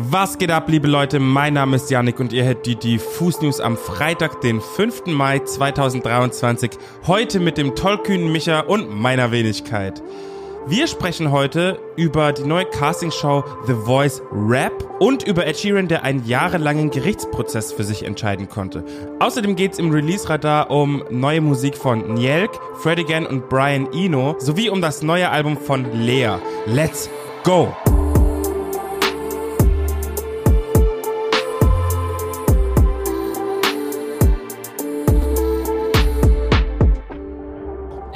Was geht ab, liebe Leute? Mein Name ist Yannick und ihr hört die Diffus News am Freitag, den 5. Mai 2023. Heute mit dem tollkühnen Micha und meiner Wenigkeit. Wir sprechen heute über die neue Castingshow The Voice Rap und über Ed Sheeran, der einen jahrelangen Gerichtsprozess für sich entscheiden konnte. Außerdem geht's im Release-Radar um neue Musik von Nielk, Fred Again und Brian Eno sowie um das neue Album von Lea. Let's go!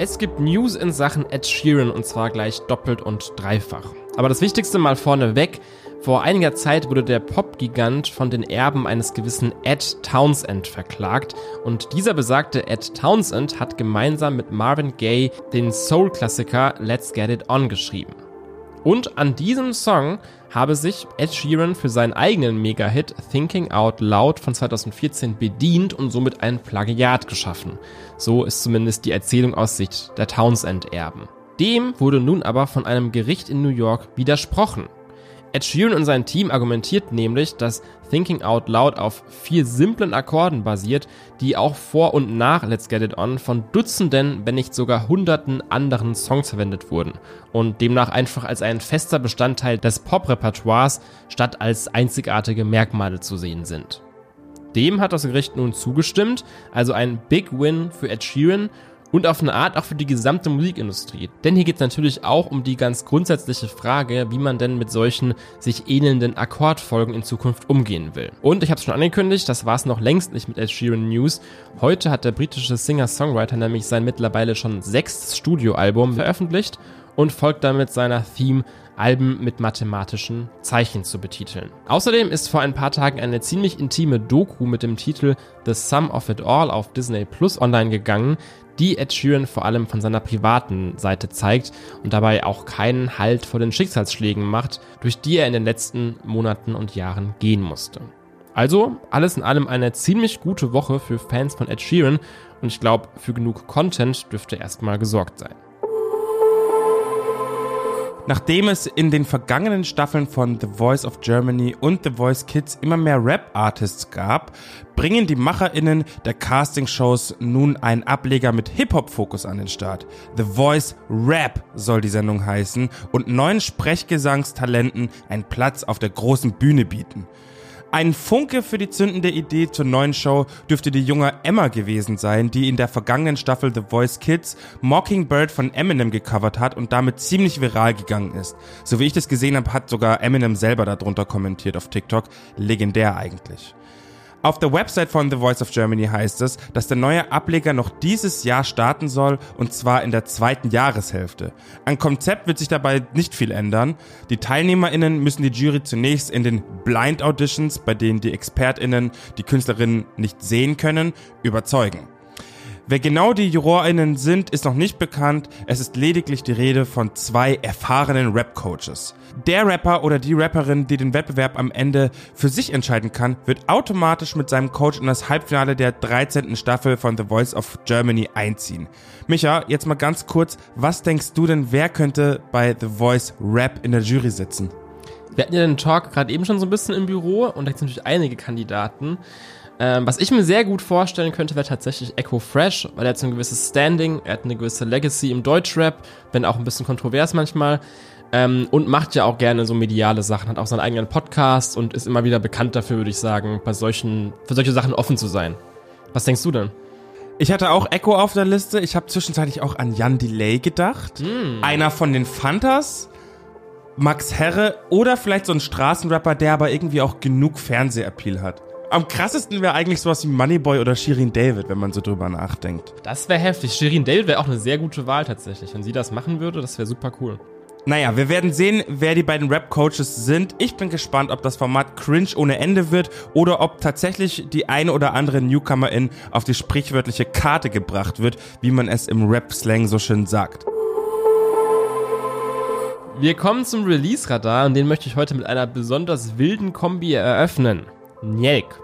Es gibt News in Sachen Ed Sheeran und zwar gleich doppelt und dreifach. Aber das Wichtigste mal vorneweg. Vor einiger Zeit wurde der Pop-Gigant von den Erben eines gewissen Ed Townsend verklagt und dieser besagte Ed Townsend hat gemeinsam mit Marvin Gaye den Soul-Klassiker Let's Get It On geschrieben. Und an diesem Song habe sich Ed Sheeran für seinen eigenen Mega-Hit Thinking Out Loud von 2014 bedient und somit ein Plagiat geschaffen. So ist zumindest die Erzählung aus Sicht der Townsend-Erben. Dem wurde nun aber von einem Gericht in New York widersprochen. Ed Sheeran und sein Team argumentiert nämlich, dass Thinking Out Loud auf vier simplen Akkorden basiert, die auch vor und nach Let's Get It On von Dutzenden, wenn nicht sogar Hunderten anderen Songs verwendet wurden und demnach einfach als ein fester Bestandteil des Pop-Repertoires statt als einzigartige Merkmale zu sehen sind. Dem hat das Gericht nun zugestimmt, also ein Big Win für Ed Sheeran und auf eine Art auch für die gesamte Musikindustrie. Denn hier geht es natürlich auch um die ganz grundsätzliche Frage, wie man denn mit solchen sich ähnelnden Akkordfolgen in Zukunft umgehen will. Und ich habe es schon angekündigt, das war es noch längst nicht mit Ed Sheeran News. Heute hat der britische Singer-Songwriter nämlich sein mittlerweile schon sechstes Studioalbum veröffentlicht und folgt damit seiner Theme Alben mit mathematischen Zeichen zu betiteln. Außerdem ist vor ein paar Tagen eine ziemlich intime Doku mit dem Titel The Sum of It All auf Disney Plus online gegangen, die Ed Sheeran vor allem von seiner privaten Seite zeigt und dabei auch keinen Halt vor den Schicksalsschlägen macht, durch die er in den letzten Monaten und Jahren gehen musste. Also alles in allem eine ziemlich gute Woche für Fans von Ed Sheeran und ich glaube, für genug Content dürfte erstmal gesorgt sein. Nachdem es in den vergangenen Staffeln von The Voice of Germany und The Voice Kids immer mehr Rap-Artists gab, bringen die MacherInnen der Casting-Shows nun einen Ableger mit Hip-Hop-Fokus an den Start. The Voice Rap soll die Sendung heißen und neuen Sprechgesangstalenten einen Platz auf der großen Bühne bieten. Ein Funke für die zündende Idee zur neuen Show dürfte die junge Emma gewesen sein, die in der vergangenen Staffel The Voice Kids Mockingbird von Eminem gecovert hat und damit ziemlich viral gegangen ist. So wie ich das gesehen habe, hat sogar Eminem selber darunter kommentiert auf TikTok. Legendär eigentlich. Auf der Website von The Voice of Germany heißt es, dass der neue Ableger noch dieses Jahr starten soll und zwar in der zweiten Jahreshälfte. An Konzept wird sich dabei nicht viel ändern. Die TeilnehmerInnen müssen die Jury zunächst in den Blind Auditions, bei denen die ExpertInnen die Künstlerinnen nicht sehen können, überzeugen. Wer genau die JurorInnen sind, ist noch nicht bekannt. Es ist lediglich die Rede von zwei erfahrenen Rap-Coaches. Der Rapper oder die Rapperin, die den Wettbewerb am Ende für sich entscheiden kann, wird automatisch mit seinem Coach in das Halbfinale der 13. Staffel von The Voice of Germany einziehen. Micha, jetzt mal ganz kurz, was denkst du denn, wer könnte bei The Voice Rap in der Jury sitzen? Wir hatten ja den Talk gerade eben schon so ein bisschen im Büro und da gibt es natürlich einige Kandidaten. Ähm, was ich mir sehr gut vorstellen könnte, wäre tatsächlich Echo Fresh, weil er hat so ein gewisses Standing, er hat eine gewisse Legacy im Deutschrap, wenn auch ein bisschen kontrovers manchmal. Ähm, und macht ja auch gerne so mediale Sachen, hat auch seinen eigenen Podcast und ist immer wieder bekannt dafür, würde ich sagen, bei solchen, für solche Sachen offen zu sein. Was denkst du denn? Ich hatte auch Echo auf der Liste. Ich habe zwischenzeitlich auch an Jan Delay gedacht. Mm. Einer von den Fantas. Max Herre oder vielleicht so ein Straßenrapper, der aber irgendwie auch genug Fernsehappeal hat. Am krassesten wäre eigentlich sowas wie Moneyboy oder Shirin David, wenn man so drüber nachdenkt. Das wäre heftig. Shirin David wäre auch eine sehr gute Wahl tatsächlich. Wenn sie das machen würde, das wäre super cool. Naja, wir werden sehen, wer die beiden Rap-Coaches sind. Ich bin gespannt, ob das Format cringe ohne Ende wird oder ob tatsächlich die eine oder andere Newcomerin auf die sprichwörtliche Karte gebracht wird, wie man es im Rap-Slang so schön sagt. Wir kommen zum Release-Radar und den möchte ich heute mit einer besonders wilden Kombi eröffnen. Njelk.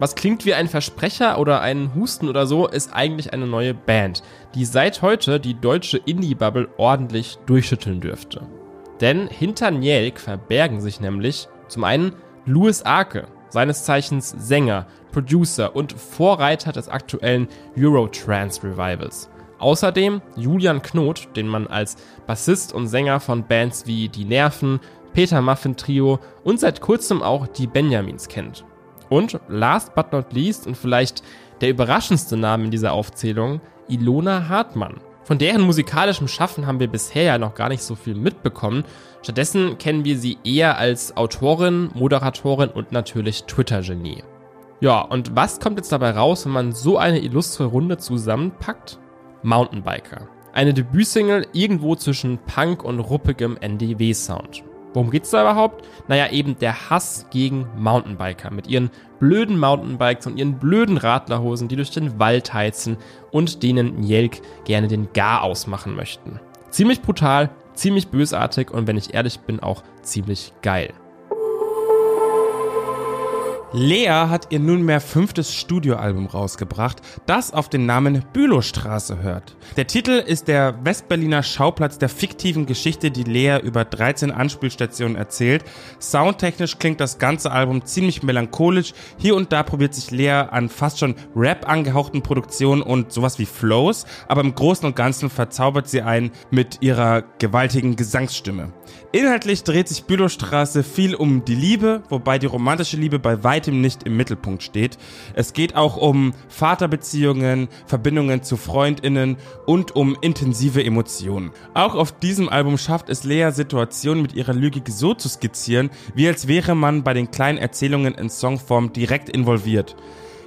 Was klingt wie ein Versprecher oder ein Husten oder so, ist eigentlich eine neue Band, die seit heute die deutsche Indie-Bubble ordentlich durchschütteln dürfte. Denn hinter Njelk verbergen sich nämlich Zum einen Louis Arke, seines Zeichens Sänger, Producer und Vorreiter des aktuellen Eurotrance Revivals. Außerdem Julian Knot, den man als Bassist und Sänger von Bands wie Die Nerven, Peter Muffin Trio und seit kurzem auch die Benjamins kennt. Und last but not least und vielleicht der überraschendste Name in dieser Aufzählung, Ilona Hartmann. Von deren musikalischem Schaffen haben wir bisher ja noch gar nicht so viel mitbekommen. Stattdessen kennen wir sie eher als Autorin, Moderatorin und natürlich Twitter-Genie. Ja, und was kommt jetzt dabei raus, wenn man so eine illustre Runde zusammenpackt? Mountainbiker. Eine Debütsingle irgendwo zwischen Punk und ruppigem NDW-Sound. Worum geht's da überhaupt? Naja, eben der Hass gegen Mountainbiker mit ihren blöden Mountainbikes und ihren blöden Radlerhosen, die durch den Wald heizen und denen Jelk gerne den Gar ausmachen möchten. Ziemlich brutal, ziemlich bösartig und wenn ich ehrlich bin, auch ziemlich geil. Lea hat ihr nunmehr fünftes Studioalbum rausgebracht, das auf den Namen Bülowstraße hört. Der Titel ist der Westberliner Schauplatz der fiktiven Geschichte, die Lea über 13 Anspielstationen erzählt. Soundtechnisch klingt das ganze Album ziemlich melancholisch. Hier und da probiert sich Lea an fast schon Rap angehauchten Produktionen und sowas wie Flows, aber im Großen und Ganzen verzaubert sie einen mit ihrer gewaltigen Gesangsstimme. Inhaltlich dreht sich Bülowstraße viel um die Liebe, wobei die romantische Liebe bei weitem nicht im Mittelpunkt steht. Es geht auch um Vaterbeziehungen, Verbindungen zu Freundinnen und um intensive Emotionen. Auch auf diesem Album schafft es Lea Situationen mit ihrer Logik so zu skizzieren, wie als wäre man bei den kleinen Erzählungen in Songform direkt involviert.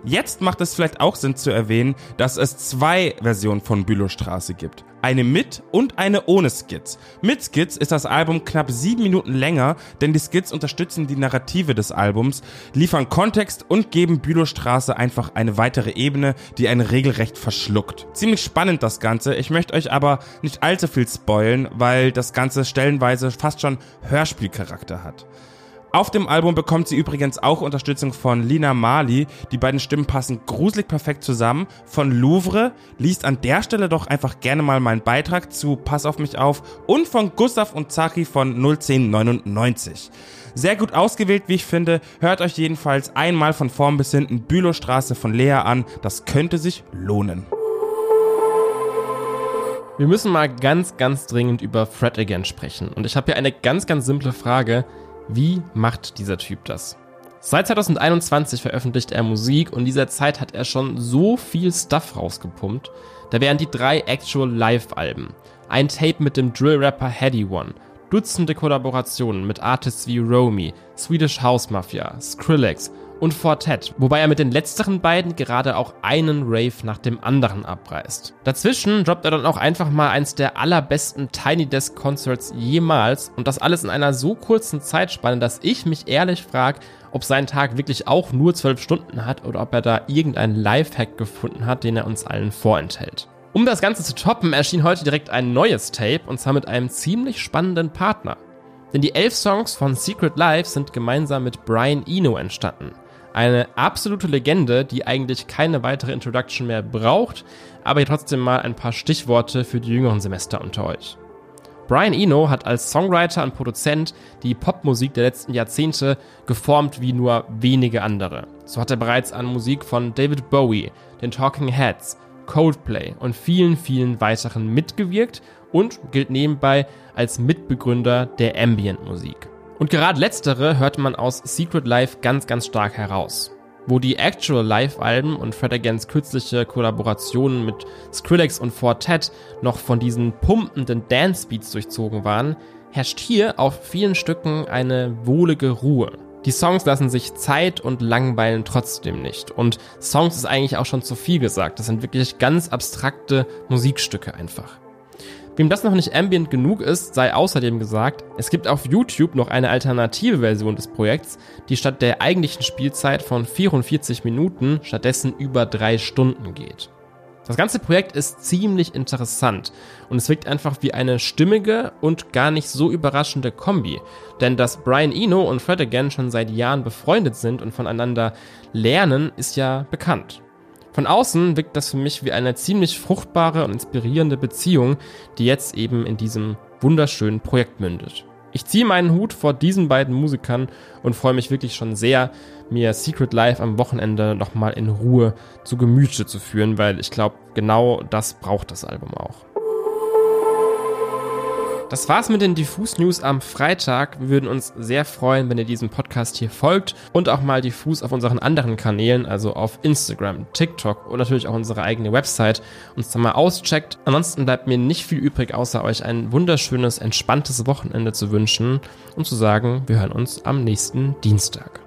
Jetzt macht es vielleicht auch Sinn zu erwähnen, dass es zwei Versionen von Bülowstraße gibt. Eine mit und eine ohne Skits. Mit Skits ist das Album knapp sieben Minuten länger, denn die Skits unterstützen die Narrative des Albums, liefern Kontext und geben Bülowstraße einfach eine weitere Ebene, die einen regelrecht verschluckt. Ziemlich spannend das Ganze, ich möchte euch aber nicht allzu viel spoilen, weil das Ganze stellenweise fast schon Hörspielcharakter hat. Auf dem Album bekommt sie übrigens auch Unterstützung von Lina Mali. Die beiden Stimmen passen gruselig perfekt zusammen. Von Louvre liest an der Stelle doch einfach gerne mal meinen Beitrag zu Pass auf mich auf und von Gustav und Zachi von 01099. Sehr gut ausgewählt, wie ich finde. Hört euch jedenfalls einmal von vorn bis hinten Bülowstraße von Lea an. Das könnte sich lohnen. Wir müssen mal ganz, ganz dringend über Fred Again sprechen. Und ich habe hier eine ganz, ganz simple Frage. Wie macht dieser Typ das? Seit 2021 veröffentlicht er Musik und in dieser Zeit hat er schon so viel Stuff rausgepumpt. Da wären die drei Actual Live-Alben, ein Tape mit dem Drill-Rapper Heady One, Dutzende Kollaborationen mit Artists wie Romy, Swedish House Mafia, Skrillex und Fortet, wobei er mit den letzteren beiden gerade auch einen Rave nach dem anderen abreißt. Dazwischen droppt er dann auch einfach mal eins der allerbesten Tiny Desk Concerts jemals und das alles in einer so kurzen Zeitspanne, dass ich mich ehrlich frage, ob sein Tag wirklich auch nur zwölf Stunden hat oder ob er da irgendeinen Lifehack gefunden hat, den er uns allen vorenthält. Um das Ganze zu toppen, erschien heute direkt ein neues Tape und zwar mit einem ziemlich spannenden Partner. Denn die elf Songs von Secret Life sind gemeinsam mit Brian Eno entstanden. Eine absolute Legende, die eigentlich keine weitere Introduction mehr braucht, aber hier trotzdem mal ein paar Stichworte für die jüngeren Semester unter euch. Brian Eno hat als Songwriter und Produzent die Popmusik der letzten Jahrzehnte geformt wie nur wenige andere. So hat er bereits an Musik von David Bowie, den Talking Heads, Coldplay und vielen, vielen weiteren mitgewirkt und gilt nebenbei als Mitbegründer der Ambient-Musik. Und gerade letztere hört man aus Secret Life ganz, ganz stark heraus. Wo die Actual Live-Alben und Fred Against kürzliche Kollaborationen mit Skrillex und Fortet noch von diesen pumpenden Dance-Beats durchzogen waren, herrscht hier auf vielen Stücken eine wohlige Ruhe. Die Songs lassen sich Zeit und langweilen trotzdem nicht. Und Songs ist eigentlich auch schon zu viel gesagt. Das sind wirklich ganz abstrakte Musikstücke einfach. Wem das noch nicht ambient genug ist, sei außerdem gesagt, es gibt auf YouTube noch eine alternative Version des Projekts, die statt der eigentlichen Spielzeit von 44 Minuten stattdessen über drei Stunden geht. Das ganze Projekt ist ziemlich interessant und es wirkt einfach wie eine stimmige und gar nicht so überraschende Kombi. Denn dass Brian Eno und Fred Again schon seit Jahren befreundet sind und voneinander lernen, ist ja bekannt. Von außen wirkt das für mich wie eine ziemlich fruchtbare und inspirierende Beziehung, die jetzt eben in diesem wunderschönen Projekt mündet. Ich ziehe meinen Hut vor diesen beiden Musikern und freue mich wirklich schon sehr, mir Secret Life am Wochenende nochmal in Ruhe zu Gemüte zu führen, weil ich glaube, genau das braucht das Album auch. Das war's mit den Diffus News am Freitag. Wir würden uns sehr freuen, wenn ihr diesem Podcast hier folgt und auch mal Diffus auf unseren anderen Kanälen, also auf Instagram, TikTok und natürlich auch unsere eigene Website uns da mal auscheckt. Ansonsten bleibt mir nicht viel übrig, außer euch ein wunderschönes, entspanntes Wochenende zu wünschen und zu sagen, wir hören uns am nächsten Dienstag.